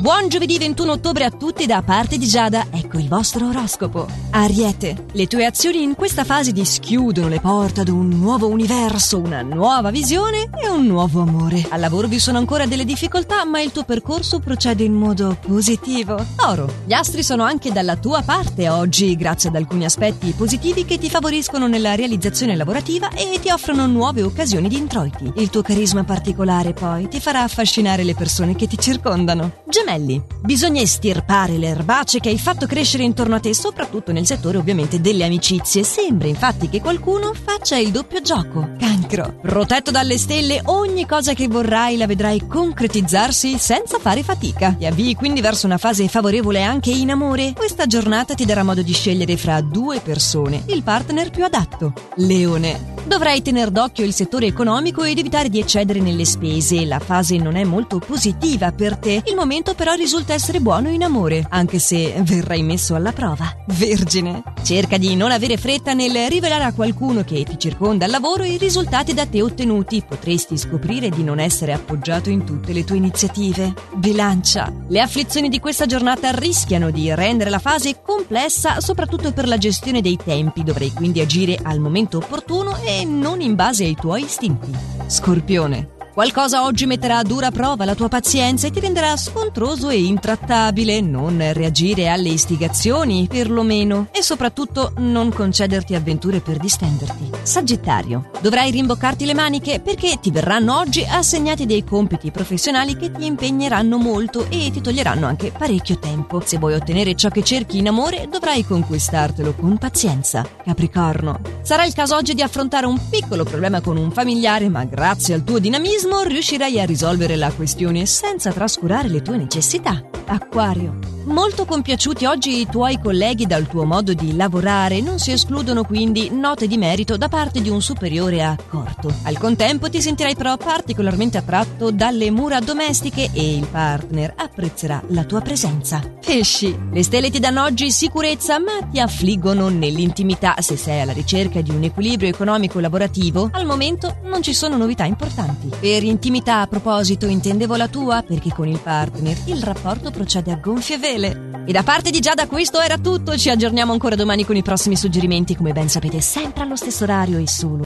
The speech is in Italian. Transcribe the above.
Buon giovedì 21 ottobre a tutti da parte di Giada. Ecco il vostro oroscopo. Ariete, le tue azioni in questa fase ti schiudono le porte ad un nuovo universo, una nuova visione e un nuovo amore. Al lavoro vi sono ancora delle difficoltà, ma il tuo percorso procede in modo positivo. Oro, gli astri sono anche dalla tua parte oggi, grazie ad alcuni aspetti positivi che ti favoriscono nella realizzazione lavorativa e ti offrono nuove occasioni di introiti. Il tuo carisma particolare poi ti farà affascinare le persone che ti circondano. Gemelli. Bisogna estirpare le erbacce che hai fatto crescere intorno a te, soprattutto nel settore ovviamente delle amicizie. Sembra infatti che qualcuno faccia il doppio gioco. Cancro. Protetto dalle stelle, ogni cosa che vorrai la vedrai concretizzarsi senza fare fatica. Ti avvii quindi verso una fase favorevole anche in amore. Questa giornata ti darà modo di scegliere fra due persone il partner più adatto. Leone. Dovrai tenere d'occhio il settore economico ed evitare di eccedere nelle spese. La fase non è molto positiva per te. Il momento però risulta essere buono in amore, anche se verrai messo alla prova. Vergine. Cerca di non avere fretta nel rivelare a qualcuno che ti circonda al lavoro i risultati da te ottenuti. Potresti scoprire di non essere appoggiato in tutte le tue iniziative. Bilancia. Le afflizioni di questa giornata rischiano di rendere la fase complessa, soprattutto per la gestione dei tempi. Dovrai quindi agire al momento opportuno e non in base ai tuoi istinti. Scorpione. Qualcosa oggi metterà a dura prova la tua pazienza e ti renderà scontroso e intrattabile. Non reagire alle istigazioni, perlomeno. E soprattutto non concederti avventure per distenderti. Sagittario. Dovrai rimboccarti le maniche perché ti verranno oggi assegnati dei compiti professionali che ti impegneranno molto e ti toglieranno anche parecchio tempo. Se vuoi ottenere ciò che cerchi in amore, dovrai conquistartelo con pazienza. Capricorno. Sarà il caso oggi di affrontare un piccolo problema con un familiare, ma grazie al tuo dinamismo riuscirai a risolvere la questione senza trascurare le tue necessità. Acquario. Molto compiaciuti oggi i tuoi colleghi dal tuo modo di lavorare, non si escludono quindi note di merito da parte di un superiore accorto. Al contempo ti sentirai però particolarmente attratto dalle mura domestiche e il partner apprezzerà la tua presenza. Pesci, le stelle ti danno oggi sicurezza ma ti affliggono nell'intimità. Se sei alla ricerca di un equilibrio economico-lavorativo, al momento non ci sono novità importanti. Per intimità a proposito intendevo la tua perché con il partner il rapporto procede a gonfie vele. E da parte di Giada questo era tutto, ci aggiorniamo ancora domani con i prossimi suggerimenti, come ben sapete, sempre allo stesso orario e solo